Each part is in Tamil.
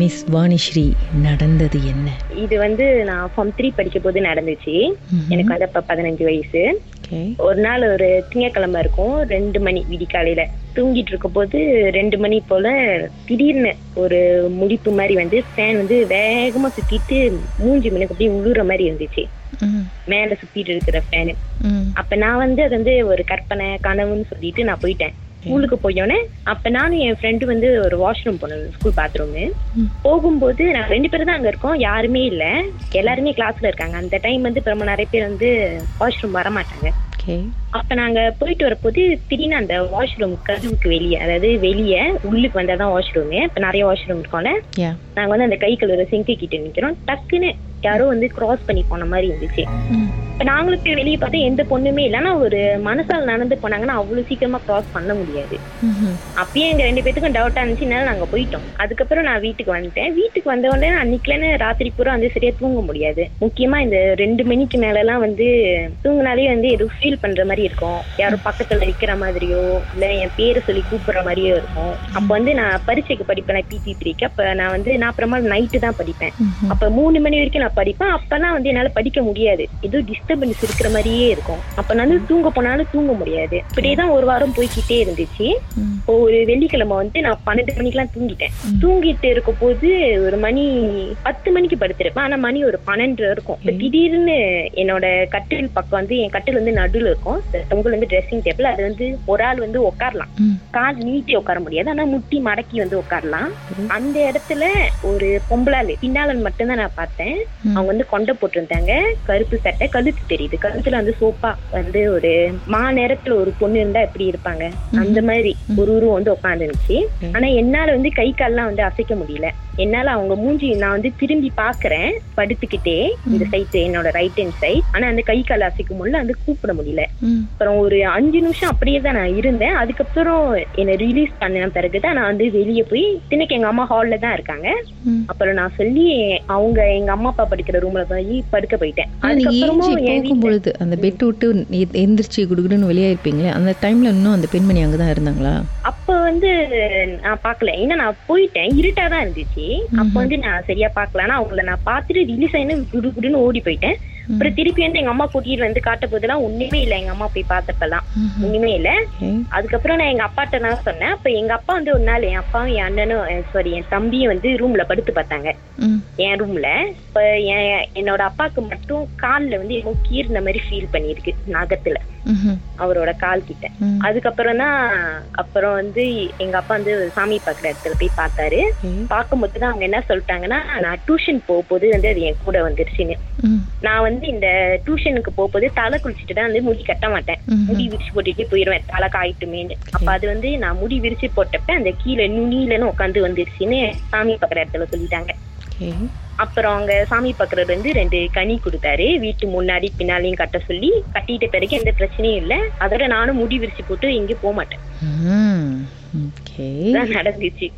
மிஸ் வாணிஸ்ரீ நடந்தது என்ன? இது வந்து நான் ஃபார்ம் த்ரீ படிக்க போது நடந்துச்சு எனக்கு வந்து அப்ப பதினஞ்சு வயசு. ஒரு நாள் ஒரு திங்கக்கிழமை இருக்கும். ரெண்டு மணி விடிக்காலையில தூங்கிட்டு இருக்கும் போது ரெண்டு மணி போல திடீர்னு ஒரு முடிப்பு மாதிரி வந்து ஃபேன் வந்து வேகமா சுத்திட்டு மூஞ்சி மணிக்கு அப்படியே உழுற மாதிரி இருந்துச்சு. மேல சுத்திட்டு இருக்கிற ஃபேனு அப்ப நான் வந்து அது வந்து ஒரு கற்பனை கனவுன்னு சொல்லிட்டு நான் போயிட்டேன். ஸ்கூலுக்கு போயோன்னே அப்ப நானும் என் ஃப்ரெண்டு வந்து ஒரு வாஷ்ரூம் போனோம் ஸ்கூல் பாத்ரூமு போகும்போது நாங்க ரெண்டு பேரும் தான் அங்க இருக்கோம் யாருமே இல்ல. எல்லாருமே கிளாஸ்ல இருக்காங்க. அந்த டைம் வந்து ரொம்ப நிறைய பேர் வந்து வாஷ்ரூம் வர மாட்டாங்க அப்ப நாங்க போயிட்டு வரப்போது திடீர்னு அந்த வாஷ்ரூம் கதவுக்கு வெளியே அதாவது வெளியே உள்ளுக்கு வந்தாதான் வாஷ்ரூமு இப்ப நிறைய வாஷ்ரூம் இருக்கோம்ல. நாங்க வந்து அந்த கை கழுவுற சிங்கு கிட்ட நிக்கிறோம். டக்குன்னு யாரோ வந்து கிராஸ் பண்ணி போன மாதிரி இருந்துச்சு. இப்ப நாங்களும் போய் வெளியே பார்த்தா எந்த பொண்ணுமே இல்ல. ஒரு மனசால் நடந்து போனாங்கன்னா அவ்வளவு சீக்கிரமா கிராஸ் பண்ண முடியாது. அப்பயே எங்க ரெண்டு பேத்துக்கும் டவுட்டா இருந்துச்சுனால நாங்க போயிட்டோம். அதுக்கப்புறம் நான் வீட்டுக்கு வந்துட்டேன். வீட்டுக்கு வந்த உடனே அன்னைக்குலன்னு ராத்திரி பூரா வந்து சரியா தூங்க முடியாது. முக்கியமா இந்த ரெண்டு மணிக்கு மேல எல்லாம் வந்து தூங்கினாலே வந்து ஏதோ ஃபீல் பண்ற மாதிரி இருக்கும். யாரோ பக்கத்துல நிக்கிற மாதிரியோ இல்ல என் பேரை சொல்லி கூப்பிடுற மாதிரியோ இருக்கும். அப்ப வந்து நான் பரீட்சைக்கு படிப்பேன் பிசி த்ரீக்கு அப்ப நான் வந்து நான் அப்புறமா நைட்டு தான் படிப்பேன். அப்ப மூணு மணி வரைக்கும் நான் படிப்பேன் அப்பெல்லாம் வந்து என்னால படிக்க முடியாது. ஏதோ டிஸ்டர்பன்ஸ் இருக்கிற மாதிரியே இருக்கும். அப்ப நான் வந்து தூங்க போனாலும் தூங்க முடியாது. இப்படியேதான் ஒரு வாரம் போய்க்கிட்டே இருந்துச்சு. இப்போ ஒரு வெள்ளிக்கிழமை வந்து நான் பன்னெண்டு மணிக்கெல்லாம் தூங்கிட்டேன். தூங்கிட்டு இருக்க போது ஒரு மணி பத்து மணிக்கு படுத்திருப்பேன். ஆனா மணி ஒரு பன்னெண்டு இருக்கும். திடீர்னு என்னோட கட்டில் பக்கம் வந்து என் கட்டில் வந்து நடுவுல இருக்கும். தொங்கல் வந்து ட்ரெஸ்ஸிங் டேபிள் அது வந்து ஒரு ஆள் வந்து உட்காரலாம் கால் நீட்டி உட்கார முடியாது. ஆனா முட்டி மடக்கி வந்து உட்காரலாம் அந்த இடத்துல ஒரு பொம்பளாள் பின்னாளன் மட்டும்தான் நான் பார்த்தேன். அவங்க வந்து கொண்டை போட்டிருந்தாங்க. கருப்பு சட்டை கழுத்து தெரியுது. கழுத்துல வந்து சோப்பா வந்து ஒரு மா நேரத்துல ஒரு பொண்ணு இருந்தா எப்படி இருப்பாங்க? அந்த மாதிரி ஒரு உருவம் வந்து உட்காந்துருந்துச்சு ஆனா என்னால வந்து கை கால்லாம் வந்து அசைக்க முடியல. என்னால அவங்க மூஞ்சி நான் வந்து திரும்பி பாக்குறேன் படுத்துக்கிட்டே இந்த சைட் என்னோட ரைட் ஹேண்ட் சைட் ஆனா அந்த கை கால் அசைக்க முடியல வந்து கூப்பிட முடியல. அப்புறம் ஒரு அஞ்சு நிமிஷம் அப்படியே தான் நான் இருந்தேன். அதுக்கப்புறம் என்னை ரிலீஸ் பண்ணின பிறகுதான் நான் வந்து வெளியே போய் தினைக்கு எங்க அம்மா ஹால்ல தான் இருக்காங்க. அப்புறம் நான் சொல்லி அவங்க எங்க அம்மா அப்பா படிக்கிற ரூம்ல போய் படுக்க போயிட்டேன். அதுக்கப்புறமும் பொழுது அந்த பெட் விட்டு எந்திரிச்சு குடுகுடுன்னு வெளியே இருப்பீங்களே அந்த டைம்ல இன்னும் அந்த பெண்மணி அங்கதான் இருந்தாங்களா? வந்து நான் பாக்கல ஏன்னா நான் போயிட்டேன். இருட்டா தான் இருந்துச்சு. அப்ப வந்து நான் சரியா பாக்கல ஆனா அவங்கள நான் பாத்துட்டு ரிலீஸ் ஆயின்னு. குடு குடுன்னு ஓடி போயிட்டேன். அப்புறம் திருப்பி வந்து எங்க அம்மா கூட்டிட்டு வந்து காட்ட போதெல்லாம் ஒண்ணுமே இல்ல. எங்க அம்மா போய் பார்த்தப்பெல்லாம். ஒண்ணுமே இல்ல. அதுக்கப்புறம் நான் எங்க அப்பாட்ட நான் சொன்னேன். அப்ப எங்க அப்பா வந்து ஒரு நாள் என் அப்பாவும் என் அண்ணனும் சாரி என் தம்பியும் வந்து ரூம்ல படுத்து பார்த்தாங்க. என் ரூம்ல இப்ப என் என்னோட அப்பாவுக்கு மட்டும் கால்ல வந்து ஏதோ கீர்ன மாதிரி ஃபீல் பண்ணிருக்கு நகத்துல. அவரோட கால் கிட்ட. அதுக்கப்புறம் தான் அப்புறம் வந்து எங்க அப்பா வந்து சாமி பாக்குற இடத்துல போய் பார்த்தாரு. பார்க்கும்போது தான் அவங்க என்ன சொல்லிட்டாங்கன்னா நான் டியூஷன் போக போது வந்து அது என் கூட வந்துருச்சுன்னு. நான் வந்து இந்த டியூஷனுக்கு போகும்போது தலை குளிச்சுட்டு தான் வந்து முடி கட்ட மாட்டேன். முடி விரிச்சு போட்டுட்டு போயிருவேன். தலை காயிட்டுமேன்னு. அப்ப அது வந்து நான் முடி விரிச்சு போட்டப்ப அந்த கீழே நுனியிலன்னு உட்காந்து வந்துருச்சுன்னு சாமி பாக்குற இடத்துல சொல்லிட்டாங்க. அப்புறம் அவங்க சாமி பாக்குறது வந்து ரெண்டு கனி கொடுத்தாரு. வீட்டு முன்னாடி பின்னாலையும் கட்ட சொல்லி கட்டிட்ட பிறகு எந்த பிரச்சனையும் இல்ல. அதோட நானும் முடி விரிச்சு போட்டு எங்கேயும் போக மாட்டேன். நடந்துச்சு.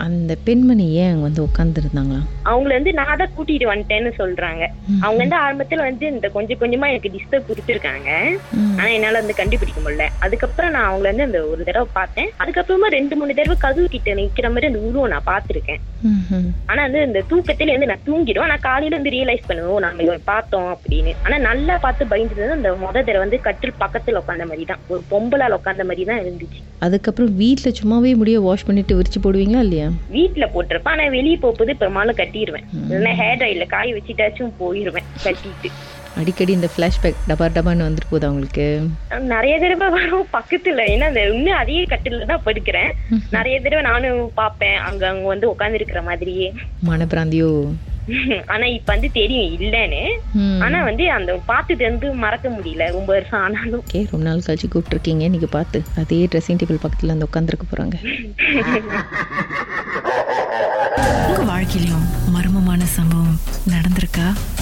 அந்த பெண்மணி ஏன் அங்க வந்து உட்கார்ந்துருந்தாங்களா? அவங்கள வந்து நான் தான் கூட்டிட்டு வந்துட்டேன்னு சொல்றாங்க. அவங்க வந்து ஆரம்பத்துல வந்து இந்த கொஞ்சம் கொஞ்சமா எனக்கு டிஸ்டர்ப் கொடுத்துருக்காங்க. ஆனா என்னால வந்து கண்டுபிடிக்க முடியல. அதுக்கப்புறம் நான் அவங்கள வந்து அந்த ஒரு தடவை பார்த்தேன். அதுக்கப்புறமா ரெண்டு மூணு தடவை கதவு கிட்ட நிக்கிற மாதிரி அந்த உருவம் நான் பார்த்திருக்கேன். ம்ஹும். ஆனா வந்து இந்த தூக்கத்துல வந்து நான் தூங்கிடுவேன். ஆனா காலையில வந்து ரியலைஸ் பண்ணுவேன் ஓ, நம்ம இவன் பார்த்தோம் அப்படின்னு. ஆனா நல்லா பார்த்து பயந்துட்டு அந்த முத தடவை வந்து கட்டில் பக்கத்துல உட்காந்த மாதிரி தான். ஒரு பொம்பளால் உட்காந்த மாதிரி தான் இருந்துச்சு. அதுக்கப்புறம் வீட்ல சும்மாவே முடிய வாஷ் பண்ணிட்டு விரிச்சு போடுவீங்களா இல்லையா? வீட்டுல போட்டிருப்பேன். ஆனா வெளியே போகும்போது பெரும்பாலும் கட்டிடுவேன் இல்லைன்னா ஹேர் ட்ரைல காய வச்சுட்டாச்சும் போயிருவேன் கட்டிட்டு. அடிக்கடி இந்த ஃபிளாஷ்பேக் டபா டபான்னு வந்துட்டு போகுது அவங்களுக்கு நிறைய தடவை வரும் பக்கத்துல. ஏன்னா அந்த இன்னும் அதே கட்டில தான் படுக்கிறேன். நிறைய தடவை நானும் பார்ப்பேன். அங்க அங்க வந்து உட்கார்ந்து இருக்கிற மாதிரியே. மனப்பிராந்தியோ? ஆனா இப்ப வந்து தெரியும் இல்லன்னு. ஆனா வந்து அந்த பார்த்தது வந்து மறக்க முடியல. ரொம்ப வருஷம் ஆனாலும். ஓகே ரொம்ப நாள் கழிச்சு கூப்பிட்டுருக்கீங்க. நீங்க பார்த்து அதே ட்ரெஸ்ஸிங் டேபிள் பக்கத்துல வந்து உட்காந்துருக்க போறாங்க. உங்க வாழ்க்கையிலும் மர்மமான சம்பவம் நடந்திருக்கா?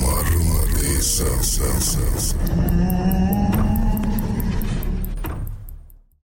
Marmarização.